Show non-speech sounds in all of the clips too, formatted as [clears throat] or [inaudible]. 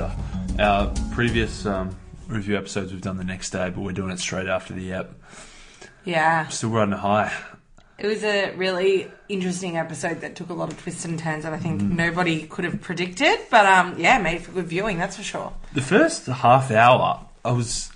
stuff. Our previous um, review episodes we've done the next day, but we're doing it straight after the app. Yeah. Still riding a high. It was a really interesting episode that took a lot of twists and turns that I think Mm. nobody could have predicted. But um, yeah, made for good viewing, that's for sure. The first half hour, I was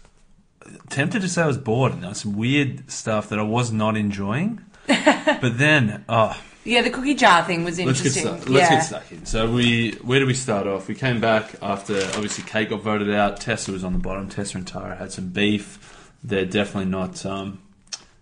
tempted to say I was bored, and there was some weird stuff that I was not enjoying. [laughs] but then, oh, Yeah, the cookie jar thing was let's get interesting. stuck. Let's yeah. get stuck in. So we, where do we start off? We came back after obviously Kate got voted out. Tessa was on the bottom. Tessa and Tara had some beef. They're definitely not um,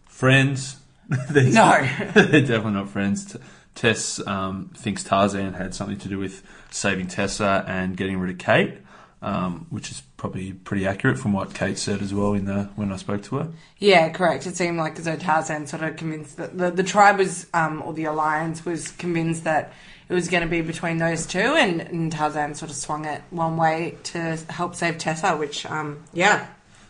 friends. [laughs] They're- No. [laughs] they're definitely not friends. T- Tess um, thinks Tarzan had something to do with saving Tessa and getting rid of Kate, um, which is probably pretty accurate from what Kate said as well in the when I spoke to her. Yeah, correct. It seemed like as though Tarzan sort of convinced that the, the tribe was, um, or the alliance was convinced that it was going to be between those two, and, and Tarzan sort of swung it one way to help save Tessa, which, um, yeah,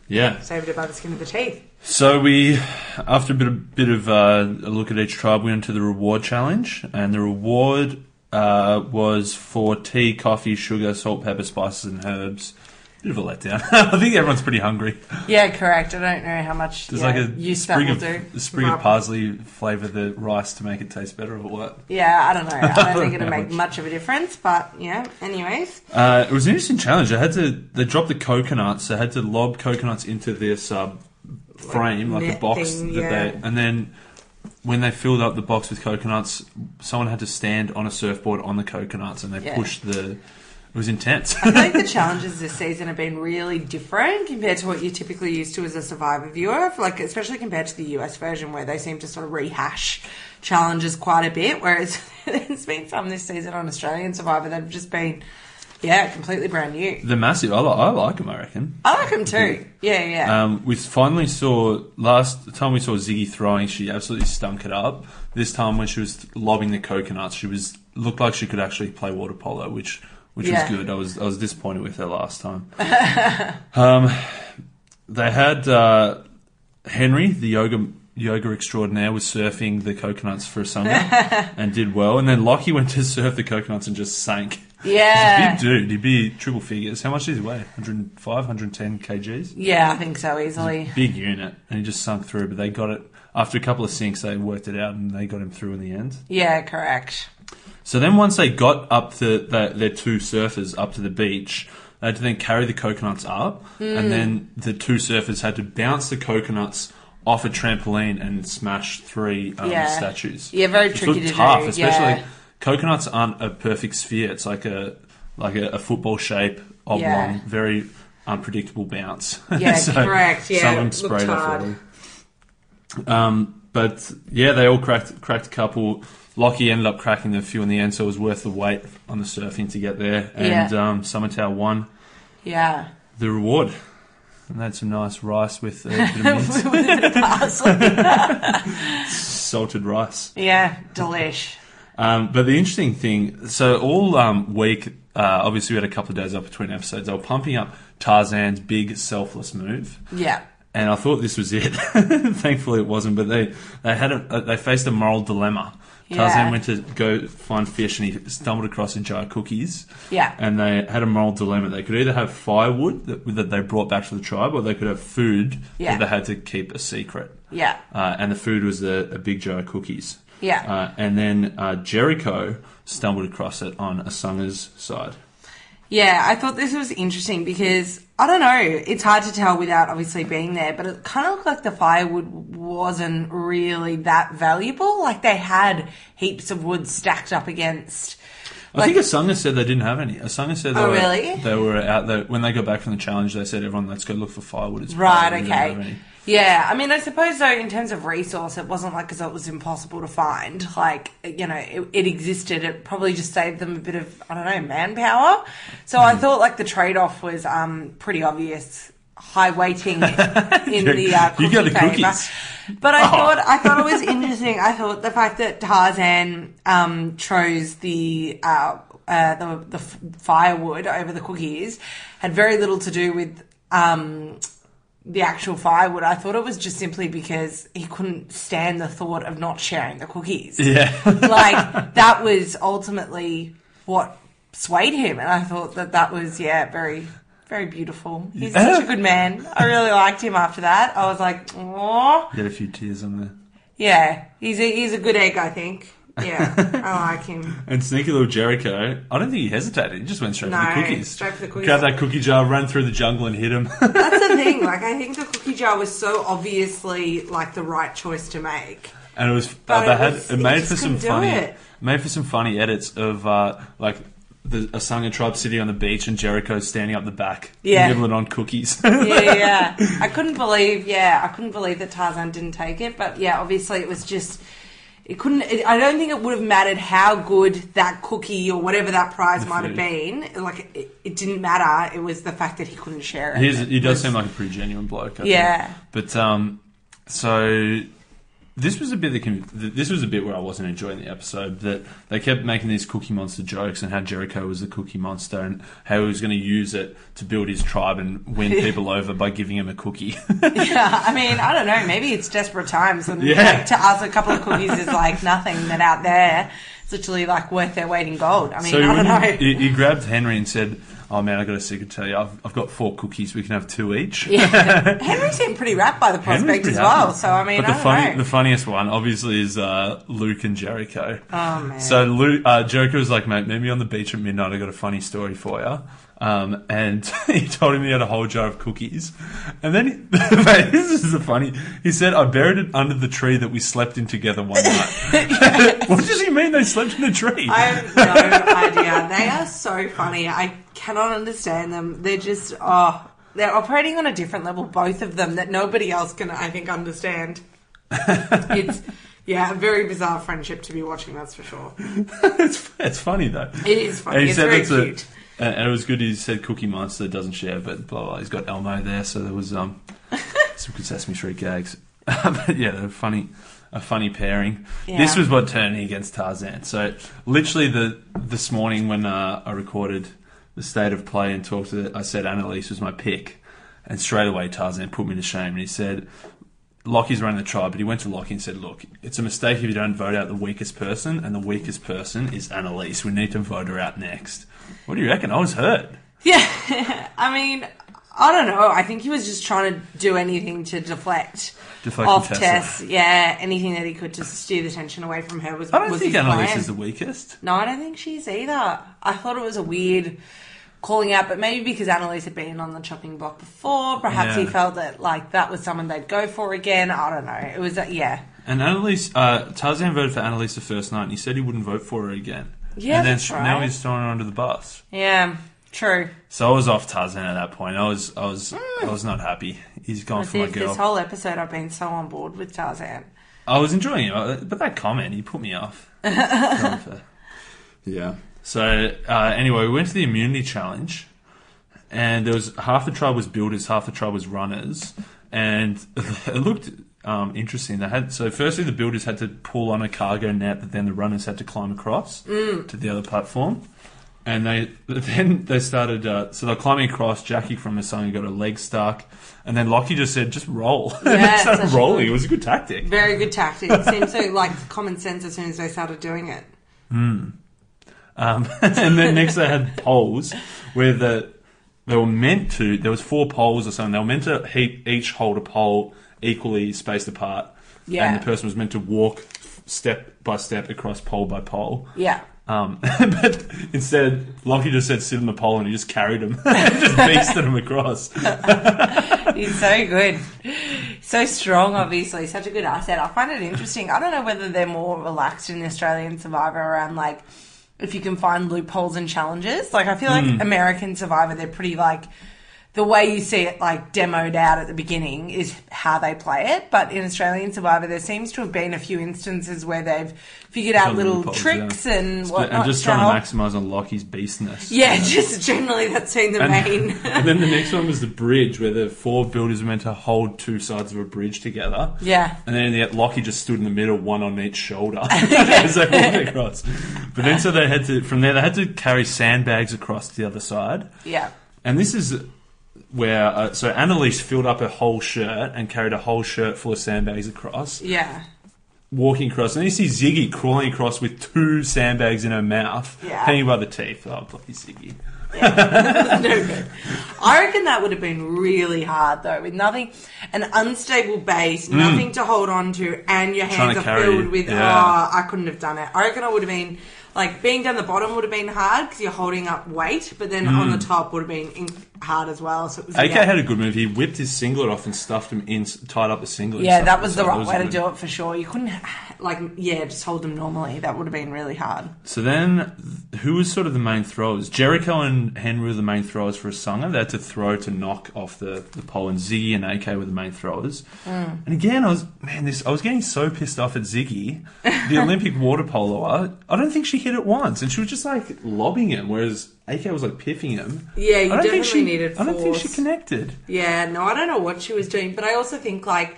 Yeah. saved her by the skin of the teeth. So we, after a bit of, bit of uh, a look at each tribe, we went to the reward challenge, and the reward uh, was for tea, coffee, sugar, salt, pepper, spices, and herbs. Bit of a letdown. [laughs] I think everyone's pretty hungry. Yeah, correct. I don't know how much There's yeah, like a use that will of do. a sprig of parsley flavour the rice to make it taste better, or what? Yeah, I don't know. I don't think [laughs] it'll make much. of a difference, but yeah. Anyways, Uh, it was an interesting challenge. I had to they dropped the coconuts. They had to lob coconuts into this uh, frame, like a box thing, that yeah. they, and then when they filled up the box with coconuts, someone had to stand on a surfboard on the coconuts, and they Yeah. pushed the. It was intense. I think the [laughs] challenges this season have been really different compared to what you're typically used to as a Survivor viewer. Like especially compared to the US version, where they seem to sort of rehash challenges quite a bit. Whereas [laughs] there's been some this season on Australian Survivor that have just been, yeah, completely brand new. They're massive. I, li- I like them. I reckon. I like them too. Yeah, yeah. Um, we finally saw last time we saw Ziggy throwing. She absolutely stunk it up. This time when she was lobbing the coconuts, she was looked like she could actually play water polo, which which Yeah. was good. I was I was disappointed with her last time. [laughs] um, they had uh, Henry, the yoga yoga extraordinaire, was surfing the coconuts for a summer [laughs] and did well. And then Locky went to [laughs] surf the coconuts and just sank. Yeah. He's a big dude. He'd be triple figures. How much does he weigh? 105, 110 kgs Yeah, I think so easily. big unit, and he just sunk through. But they got it after a couple of sinks. They worked it out, and they got him through in the end. Yeah, correct. So then, once they got up to the, their two surfers up to the beach, they had to then carry the coconuts up, Hmm. and then the two surfers had to bounce the coconuts off a trampoline and smash three um, Yeah. statues. Yeah, very tricky to tough, do, especially yeah. Coconuts aren't a perfect sphere. It's like a like a, a football shape, oblong, Yeah. very unpredictable bounce. [laughs] Yeah, correct. Yeah, some of them sprayed off. Um, but yeah, they all cracked cracked a couple. Locky ended up cracking a few in the end, so it was worth the wait on the surfing to get there. And Yeah. um, Samatau won Yeah. the reward. And they had some nice rice with a bit of [laughs] mint, With a parsley. [laughs] salted rice. yeah, delish. Um, but the interesting thing, so all um, week, uh, obviously we had a couple of days up between episodes. They were pumping up Tarzan's big selfless move. Yeah. and I thought this was it. [laughs] Thankfully, it wasn't. But they they had a, they faced a moral dilemma. Yeah. Tarzan went to go find fish, and he stumbled across a jar of cookies. Yeah. And they had a moral dilemma. They could either have firewood that, that they brought back to the tribe, or they could have food Yeah. that they had to keep a secret. Yeah. Uh, and the food was a, a big jar of cookies. Yeah. Uh, and then uh, Jericho stumbled across it on Asanga's side. Yeah, I thought this was interesting because I don't know, it's hard to tell without obviously being there, but it kind of looked like the firewood wasn't really that valuable. Like they had heaps of wood stacked up against. I think Asanga said they didn't have any. Asanga said they, Oh, were, really? they were out there when they got back from the challenge. They said, "Everyone, let's go look for firewood." It's Right, probably- we don't have okay. Any." Yeah, I mean, I suppose though, in terms of resource, it wasn't like as though it was impossible to find. Like, you know, it, it existed. It probably just saved them a bit of, I don't know, manpower. So Hmm. I thought like the trade off was um, pretty obvious. High weighting [laughs] in the uh, You cookie got the cookies. But I Oh. thought I thought it was [laughs] interesting. I thought the fact that Tarzan um, chose the uh, uh, the the firewood over the cookies had very little to do with um, the actual firewood. I thought it was just simply because he couldn't stand the thought of not sharing the cookies. Yeah, [laughs] like that was ultimately what swayed him, and I thought that that was yeah very. Very beautiful. He's Yeah. such a good man. I really liked him after that. I was like, oh, Get a few tears on there. yeah. He's a he's a good egg, I think. Yeah, [laughs] I like him. And sneaky little Jericho, I don't think he hesitated. He just went straight for No, the cookies. straight for the cookies. Grabbed that cookie jar, ran through the jungle, and hit him. That's the [laughs] thing. Like, I think the cookie jar was so obviously like the right choice to make. and it was But uh, they it had was- it he made just for some couldn't do funny it. made for some funny edits of uh, like the Asanga tribe sitting on the beach and Jericho standing up the back, Yeah. nibbling on cookies. Yeah, yeah. [laughs] I couldn't believe. Yeah, I couldn't believe that Tarzan didn't take it. But yeah, obviously it was just. It couldn't. It, I don't think it would have mattered how good that cookie or whatever that prize might have been. Like it, it didn't matter. It was the fact that he couldn't share it. He's, he does seem like a pretty genuine bloke. I Yeah. think. But um, so this was a bit con- this was a bit where I wasn't enjoying the episode. That they kept making these Cookie Monster jokes and how Jericho was the Cookie Monster and how he was going to use it to build his tribe and win [laughs] people over by giving him a cookie. [laughs] Yeah, I mean, I don't know. Maybe it's desperate times, and Yeah. like, [laughs] to us, a couple of cookies is like nothing. That out there, it's literally like worth their weight in gold. I mean, so I don't know. He, he grabbed Henry and said, "Oh man, I got a secret to tell you. I've, I've got four cookies. We can have two each." Yeah. [laughs] Henry seemed pretty wrapped by the prospect as well. happy. So I mean, but the I don't funny, know. the funniest one, obviously, is uh, Luke and Jericho. oh man. So Luke, uh, Jericho was like, "Mate, meet me on the beach at midnight. I got a funny story for you." Um, and [laughs] he told him he had a whole jar of cookies, and then he, [laughs] mate, this is the funny. He said, "I buried it under the tree that we slept in together one night." what does he mean they slept in a tree? I have no idea. They are so funny. I cannot understand them. They're just oh, they're operating on a different level, both of them, that nobody else can, I think, understand. [laughs] it's yeah, a very bizarre friendship to be watching. That's for sure. it's, it's funny though. It is funny. And he It's said very that's a- cute. and it was good. He said Cookie Monster doesn't share, but blah blah. He's got Elmo there, so there was um [laughs] some good Sesame Street gags. [laughs] but yeah, they're funny, a funny pairing. This was what turned me against Tarzan. So literally the this morning when uh, I recorded the state of play and talked to, I said Anneliese was my pick, and straight away Tarzan put me to shame. And he said. Locky's running the tribe, but he went to Locky and said, Look, it's a mistake if you don't vote out the weakest person, and the weakest person is Anneliese. We need to vote her out next. What do you reckon? I was hurt. [laughs] Yeah, I mean, I don't know. I think he was just trying to do anything to deflect, Deflect off from Tess. Tessa. Yeah, anything that he could to steer the tension away from her was. I don't was think his Anneliese plan. is the weakest. No, I don't think she's either. I thought it was a weird calling out, but maybe because Anneliese had been on the chopping block before, perhaps he felt that like that was someone they'd go for again. I don't know. It was uh, yeah. And Anneliese, uh, Tarzan voted for Anneliese the first night, and he said he wouldn't vote for her again. Yeah, and then that's sh- right. now he's throwing her under the bus. Yeah, true. So I was off Tarzan at that point. I was, I was, I was not happy. He's gone for my if girl. this whole episode I've been so on board with Tarzan. I was enjoying it, uh, but that comment he put me off. [laughs] [laughs] Yeah. So uh, anyway, we went to the immunity challenge, and there was half the tribe was builders, half the tribe was runners, and [laughs] it looked um, interesting. They had so firstly the builders had to pull on a cargo net that then the runners had to climb across to the other platform. And they [laughs] then they started. Uh, so they're climbing across. Jackie from Masanga got a leg stuck, and then Locky just said, "Just roll." and Yeah, [laughs] they started rolling. good. It was a good tactic. Very good tactic. It seemed so like common sense as soon as they started doing it. Um, [laughs] and then next they had poles where the they were meant to. There was four poles or something. They were meant to he, each hold a pole equally spaced apart. Yeah. And the person was meant to walk step by step across pole by pole. Yeah. Um, [laughs] but instead, Locky just said sit on the pole and he just carried him, [laughs] just beasted him across. [laughs] He's so good. So strong, obviously. Such a good asset. I find it interesting. I don't know whether they're more relaxed in the Australian Survivor around, like, if you can find loopholes and challenges. Like, I feel like American Survivor, they're pretty, like, the way you see it, like, demoed out at the beginning is how they play it. But in Australian Survivor, there seems to have been a few instances where they've figured out little tricks yeah. and whatnot. and just to trying help. to maximise on Locky's beastness. Yeah, [laughs] just generally that's been the main. And, [laughs] and then the next one was the bridge, where the four builders were meant to hold two sides of a bridge together. yeah. And then the, Locky just stood in the middle, one on each shoulder, [laughs] as they walked across. But then, so they had to from there they had to carry sandbags across to the other side. Yeah. And this is where uh, so Anneliese filled up her whole shirt and carried a whole shirt full of sandbags across. Yeah. walking across, and you see Ziggy crawling across with two sandbags in her mouth, Yeah. hanging by the teeth. Oh, bloody Ziggy. [laughs] no good. I reckon that would have been really hard though, with nothing, an unstable base, nothing to hold on to, and your Mm. Trying hands to are carry filled with. yeah. Oh, I couldn't have done it. I reckon I would have been like being down the bottom would have been hard because you're holding up weight, but then on the top would have been in- hard as well. So it was AK yeah. had a good move. He whipped his singlet off and stuffed him in, tied up the singlet. Yeah, that was the right way to do it for sure. You couldn't, like, yeah, just hold them normally. That would have been really hard. So then, who was sort of the main throwers? Jericho and Henry were the main throwers for a Sangha. They had to throw to knock off the, the pole, and Ziggy and AK were the main throwers. Mm. And again, I was man, this I was getting so pissed off at Ziggy, the [laughs] Olympic water poloer. I don't think she hit it once, and she was just like lobbing him, whereas AK was like piffing him. Yeah, you I don't think definitely she, needed I don't think she force. connected. Yeah, no, I don't know what she was doing, but I also think like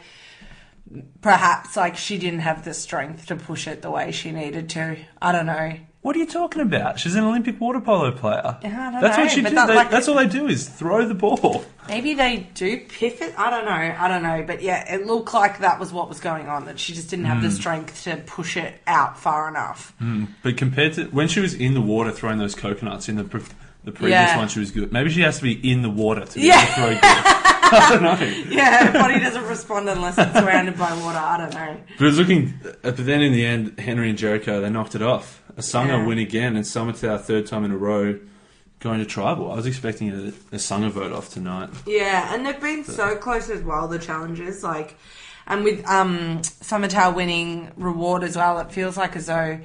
perhaps like she didn't have the strength to push it the way she needed to. I don't know. What are you talking about? She's an Olympic water polo player. I don't that's know, what she but did. that, They- like- that's all they do is throw the ball. Maybe they do piff it. I don't know. I don't know. But yeah, it looked like that was what was going on. That she just didn't have the Hmm. strength to push it out far enough. But compared to when she was in the water throwing those coconuts in the pre- the previous Yeah. one, she was good. Maybe she has to be in the water to be Yeah. able to throw good. [laughs] I don't know. Yeah, her body doesn't respond unless it's surrounded by water. I don't know. But it was looking. uh, But then in the end, Henry and Jericho they knocked it off. Asanga Yeah. win again, and Samatau third time in a row going to tribal. I was expecting a, a Sangha vote off tonight. Yeah, and they've been so close as well, the challenges. Like, and with um, Samatau winning reward as well, it feels like as though,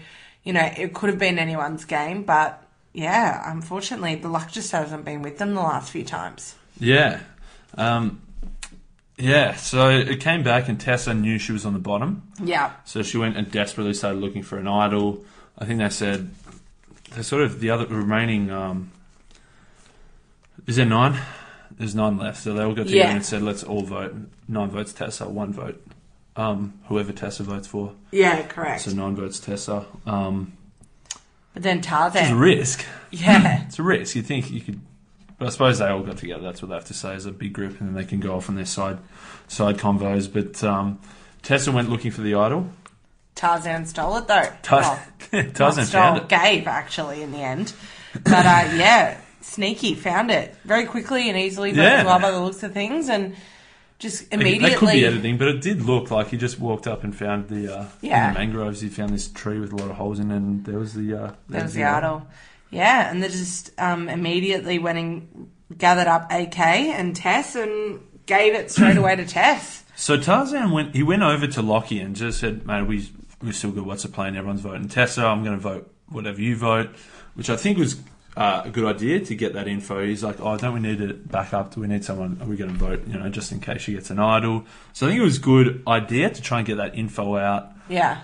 you know, it could have been anyone's game. But yeah, unfortunately, the luck just hasn't been with them the last few times. Yeah. Um, yeah, so it came back, and Tessa knew she was on the bottom. Yeah. So she went and desperately started looking for an idol. I think they said they sort of the other remaining. Um, is there nine? There's nine left, so they all got together Yeah. and said, "Let's all vote. Nine votes Tessa, one vote. Um, whoever Tessa votes for. Yeah, correct. So nine votes Tessa. Um, but then it's a risk. Yeah. [laughs] It's a risk. You think you could, but I suppose they all got together. That's what they have to say as a big group, and then they can go off on their side side convos. But um, Tessa went looking for the idol. Tarzan stole it though. Well, [laughs] Tarzan stole, found it. Gave actually in the end. But uh, yeah, sneaky found it very quickly and easily. But Yeah. by the looks of things, and just immediately. They could be editing, but it did look like he just walked up and found the uh, Yeah. the mangroves. He found this tree with a lot of holes in, it, and there was the uh, There was the idol. Yeah, and they just um, immediately went and gathered up AK and Tess and gave it straight away to Tess. [clears throat] So Tarzan went. He went over to Locky and just said, "Mate, we we still good. What's the plan? Everyone's voting. Tessa, I'm going to vote whatever you vote," which I think was uh, a good idea to get that info. He's like, "Oh, don't we need a backup? Do we need someone? Are we going to vote? You know, just in case she gets an idol." So I think it was a good idea to try and get that info out. Yeah.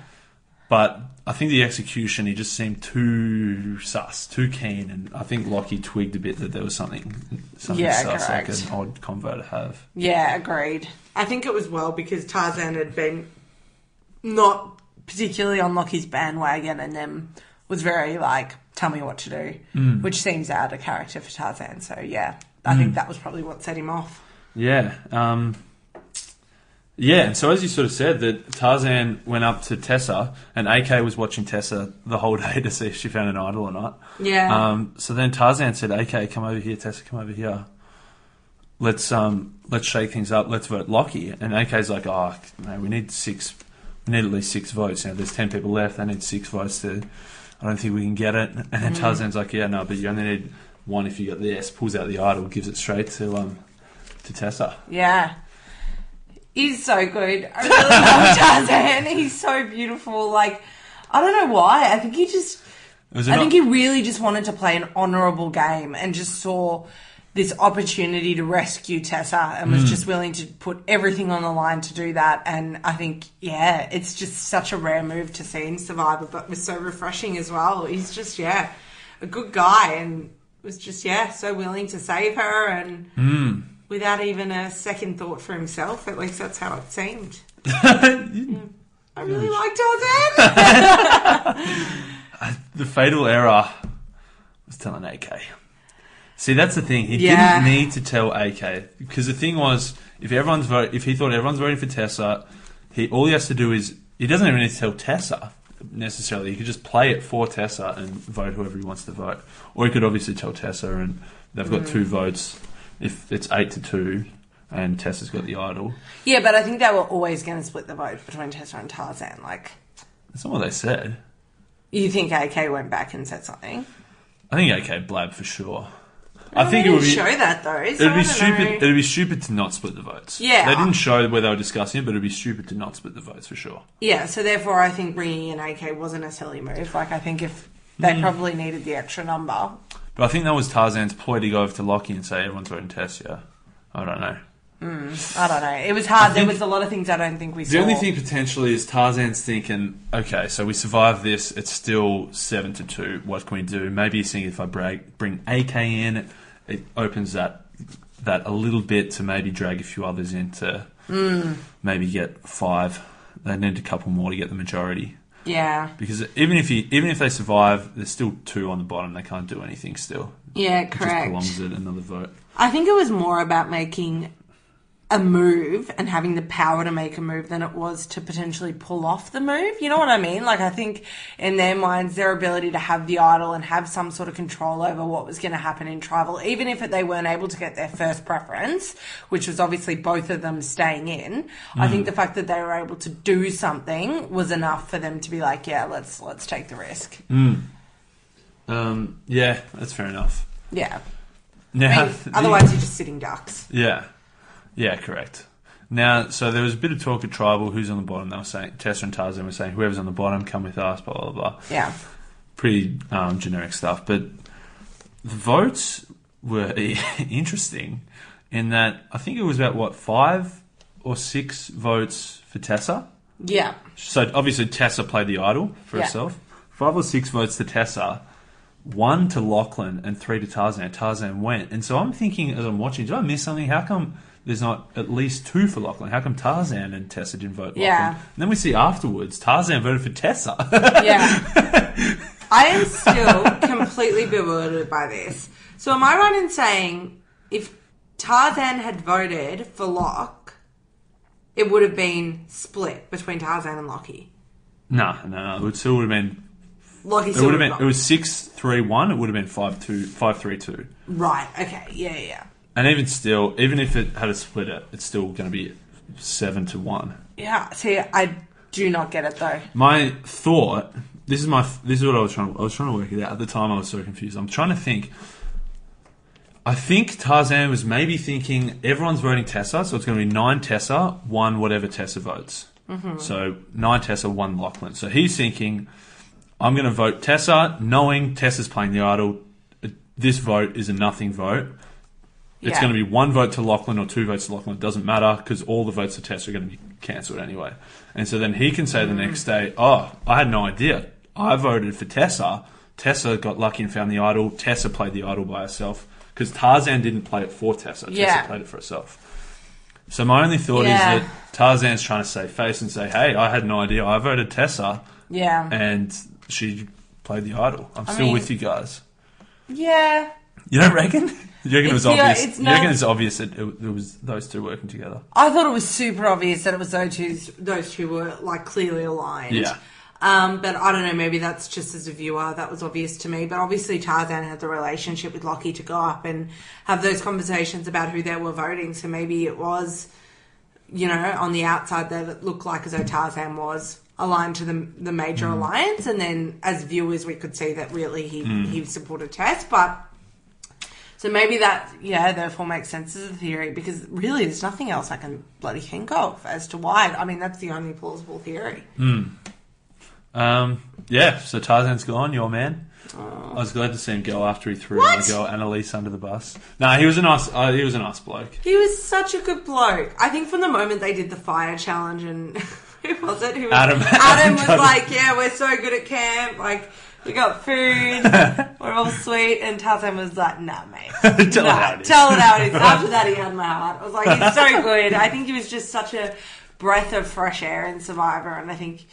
But I think the execution, he just seemed too sus, too keen, and I think Locky twigged a bit that there was something, something Yeah, sus, like an odd convo to have. Yeah, agreed. I think it was well because Tarzan had been not particularly on Locky's bandwagon and then was very like, tell me what to do, which seems out of character for Tarzan. So yeah, I think that was probably what set him off. Yeah, um, yeah. And so as you sort of said, that Tarzan went up to Tessa, and AK was watching Tessa the whole day [laughs] to see if she found an idol or not. Yeah. Um, so then Tarzan said, "AK, come over here. Tessa, come over here. Let's um, let's shake things up. Let's vote Locky." And AK's like, "Oh, no, we need six. We need at least six votes. Know, there's ten people left. They need six votes to. I don't think we can get it." And then Tarzan's like, "Yeah, no, but you only need one if you got this." Pulls out the idol, gives it straight to um, to Tessa. Yeah. He's so good. I really love [laughs] Tarzan. He's so beautiful. Like, I don't know why. I think he just. I an- think he really just wanted to play an honourable game and just saw this opportunity to rescue Tessa and was hmm. just willing to put everything on the line to do that. And I think, yeah, it's just such a rare move to see in Survivor, but was so refreshing as well. He's just, yeah, a good guy and was just, yeah, so willing to save her and hmm. without even a second thought for himself. At least that's how it seemed. [laughs] I really like Tarzan. [laughs] [laughs] the fatal error was telling AK. See, that's the thing. He Yeah. didn't need to tell AK because the thing was, if everyone's vote, if he thought everyone's voting for Tessa, he all he has to do is he doesn't even need to tell Tessa necessarily. He could just play it for Tessa and vote whoever he wants to vote. Or he could obviously tell Tessa, and they've got two mm. votes. If it's eight to two, and Tessa's got the idol, Yeah, but I think they were always going to split the vote between Tessa and Tarzan. Like, that's not what they said. you think AK went back and said something? I think AK blabbed for sure. I think it would be. show that though. so It'd be stupid. know. It'd be stupid to not split the votes. Yeah. they didn't show where they were discussing it, but it'd be stupid to not split the votes for sure. Yeah, so therefore, I think bringing in AK wasn't a silly move. Like, I think if they Hmm. probably needed the extra number. But I think that was Tarzan's ploy to go over to Locky and say everyone's voting Tess. Yeah, I don't know. Mm, I don't know. It was hard. There was a lot of things I don't think we The saw. The only thing potentially is Tarzan's thinking, okay, so we survive this. It's still seven to two. What can we do? Maybe he's thinking if I break, bring AK in, it, it opens that that a little bit to maybe drag a few others in to mm. maybe get five. They need a couple more to get the majority. Yeah. Because even if you, even if they survive, there's still two on the bottom. They can't do anything still. Yeah, It just correct. prolongs it another vote. I think it was more about making a move and having the power to make a move than it was to potentially pull off the move. You know what I mean? Like, I think in their minds, their ability to have the idol and have some sort of control over what was going to happen in tribal, even if they weren't able to get their first preference, which was obviously both of them staying in. I think the fact that they were able to do something was enough for them to be like, yeah, let's let's take the risk. Um, yeah, that's fair enough. Yeah. Now, I mean, the- otherwise, you're just sitting ducks. Yeah. Yeah, correct. Now, so there was a bit of talk at Tribal, who's on the bottom, they were saying, Tessa and Tarzan were saying, whoever's on the bottom, come with us, blah, blah, blah. Yeah. Pretty um, generic stuff. But the votes were [laughs] interesting in that I think it was about, what, five or six votes for Tessa? Yeah. So obviously Tessa played the idol for Yeah. herself. Five or six votes to Tessa, one to Lachlan, and three to Tarzan. Tarzan went, and so I'm thinking as I'm watching, did I miss something? How come there's not at least two for Lachlan? How come Tarzan and Tessa didn't vote? Lachlan? Yeah. And then we see afterwards Tarzan voted for Tessa. Yeah. [laughs] I am still completely bewildered by this. So am I right in saying if Tarzan had voted for Locke, it would have been split between Tarzan and Locky? no, no, no. It would still would have been. Locky It would have been. It was six three one. It would have been five two five three two. right. Okay. Yeah. Yeah. And even still, even if it had a split it, it's still going to be seven to one. Yeah. See, I do not get it though. My thought. This is my. This is what I was trying. To, I was trying to work it out at the time. I was so confused. I'm trying to think. I think Tarzan was maybe thinking everyone's voting Tessa, so it's going to be nine Tessa, one whatever Tessa votes. Mm-hmm. So nine Tessa, one Lachlan. So he's thinking, I'm going to vote Tessa, knowing Tessa's playing the idol. This vote is a nothing vote. It's Yeah. going to be one vote to Lachlan or two votes to Lachlan. It doesn't matter because all the votes to Tessa are going to be cancelled anyway. And so then he can say the mm. next day, "Oh, I had no idea. I voted for Tessa. Tessa got lucky and found the idol. Tessa played the idol by herself because Tarzan didn't play it for Tessa. Yeah. Tessa played it for herself." So my only thought Yeah. is that Tarzan's trying to save face and say, "Hey, I had no idea. I voted Tessa, Yeah. and she played the idol. I'm I still mean- with you guys." yeah. You don't reckon? [laughs] You reckon it was It's- yeah, obvious? it's you reckon not- it's obvious that it, it was those two working together? I thought it was super obvious that it was those two. Those two were like clearly aligned. Yeah. Um, but I don't know. Maybe that's just as a viewer that was obvious to me. But obviously Tarzan had the relationship with Locky to go up and have those conversations about who they were voting. So maybe it was, you know, on the outside that it looked like as though Tarzan was aligned to the the major alliance, and then as viewers we could see that really he he supported Tess, but. So maybe that, yeah, therefore makes sense as a theory because really there's nothing else I can bloody think of as to why. I mean, that's the only plausible theory. Um, yeah, so Tarzan's gone, your man. I was glad to see him go after he threw What? my girl Anneliese under the bus. No, he was a nice. Uh, he was a nice bloke. He was such a good bloke. I think from the moment they did the fire challenge and [laughs] who was it? Who was, Adam- Adam [laughs] Adam was like, "Yeah, we're so good at camp. Like, we got food. [laughs] we're all sweet." And Tarzan was like, "Nah, mate. [laughs] Tell it nah, how it is." Tell it how it is." After that, he had my heart. I was like, "He's so good." I think he was just such a breath of fresh air in Survivor, and I think.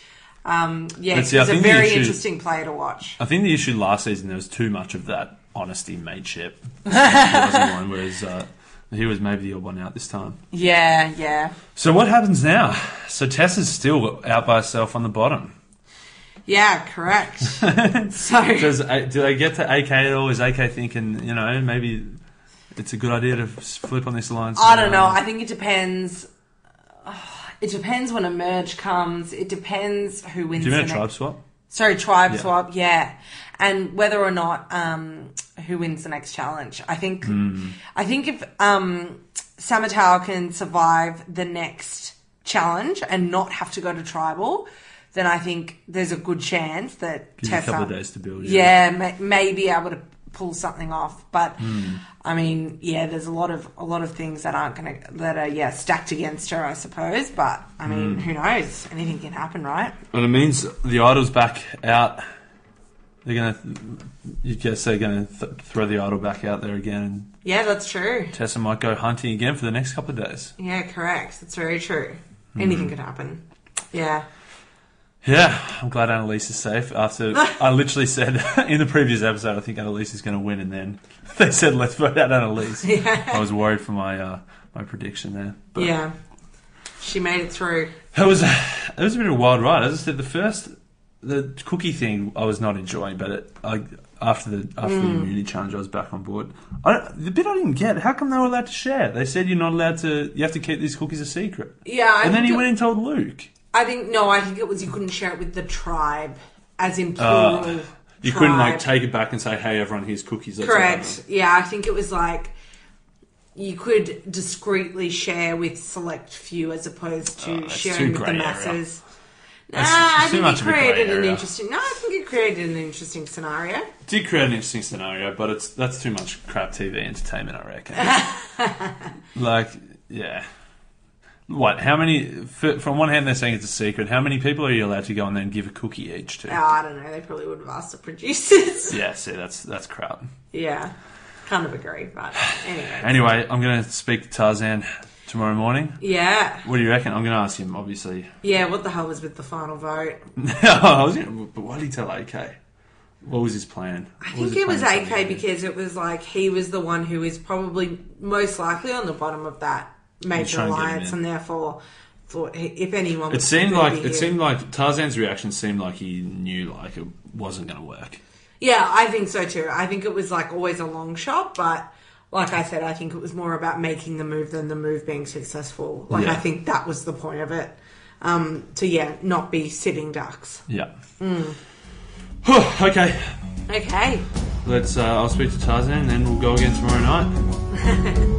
Um, yeah, he's a very issue- interesting player to watch. I think the issue last season there was too much of that honesty mateship. [laughs] One, whereas uh, He was maybe the odd one out this time. Yeah, yeah. So what happens now? So Tessa's still out by herself on the bottom. Yeah, correct. [laughs] so Does do they get to AK at all? Is AK thinking, you know, maybe it's a good idea to flip on this line? I don't know. I think it depends. [sighs] It depends when a merge comes. It depends who wins. Do you mean a the tribe next- swap? Sorry, tribe Yeah. swap. Yeah, and whether or not um, who wins the next challenge. I think. Hmm. I think if um, Samatau can survive the next challenge and not have to go to tribal, then I think there's a good chance that Give you a Tessa, couple of days to build. yeah, may, may be able to pull something off. But Hmm. I mean, yeah, there's a lot of a lot of things that aren't gonna that are yeah stacked against her, I suppose. But I mean, Hmm. who knows? Anything can happen, right? And it means the idol's back out. They're gonna, you guess they're gonna th- throw the idol back out there again, Yeah, that's true. Tessa might go hunting again for the next couple of days. Yeah, correct. That's very true. Hmm. Anything could happen. Yeah. Yeah, I'm glad Anneliese is safe. After I literally said [laughs] in the previous episode, I think Anneliese is going to win, and then [laughs] they said let's vote out Anneliese. [laughs] I was worried for my uh, my prediction there. But yeah. She made it through. It was it was a bit of a wild ride. As I said, the first the cookie thing I was not enjoying, but it, I, after the after the immunity challenge, I was back on board. I, the bit I didn't get: how come they were allowed to share? They said you're not allowed to. You have to keep these cookies a secret. Yeah, I and then he went and told Luke. I think no, I think it was you couldn't share it with the tribe, as in Uh, plural. You couldn't like take it back and say, "Hey, everyone, here's cookies." Have Correct. Yeah, I think it was like you could discreetly share with select few as opposed to Oh, sharing with the masses. Nah, I think it of a grey created an interesting. No, I think it created an interesting scenario. them. Did create an interesting scenario, but it's that's too much crap TV entertainment, I reckon. [laughs] like, yeah. What? How many? From one hand, they're saying it's a secret. How many people are you allowed to go and then give a cookie each to? Oh, I don't know. They probably would have asked the producers. [laughs] Yeah, see, that's that's crap. yeah, kind of agree, but anyway. Anyway, I'm going to speak to Tarzan tomorrow morning. Yeah, What do you reckon? I'm going to ask him, obviously. yeah. What the hell was with the final vote? [laughs] I was gonna, but why did he tell AK? What was his plan? I What think his it was AK because it was like he was the one who is probably most likely on the bottom of that major trying to get him alliance, and therefore thought if anyone, It seemed like it him. seemed like Tarzan's reaction seemed like he knew like it wasn't going to work. Yeah, I think so too. I think it was like always a long shot, but like I said, I think it was more about making the move than the move being successful. Like Yeah. I think that was the point of it. Um, to yeah, not be sitting ducks. Yeah. Hmm. okay. Okay. Let's. Uh, I'll speak to Tarzan, and then we'll go again tomorrow night. [laughs]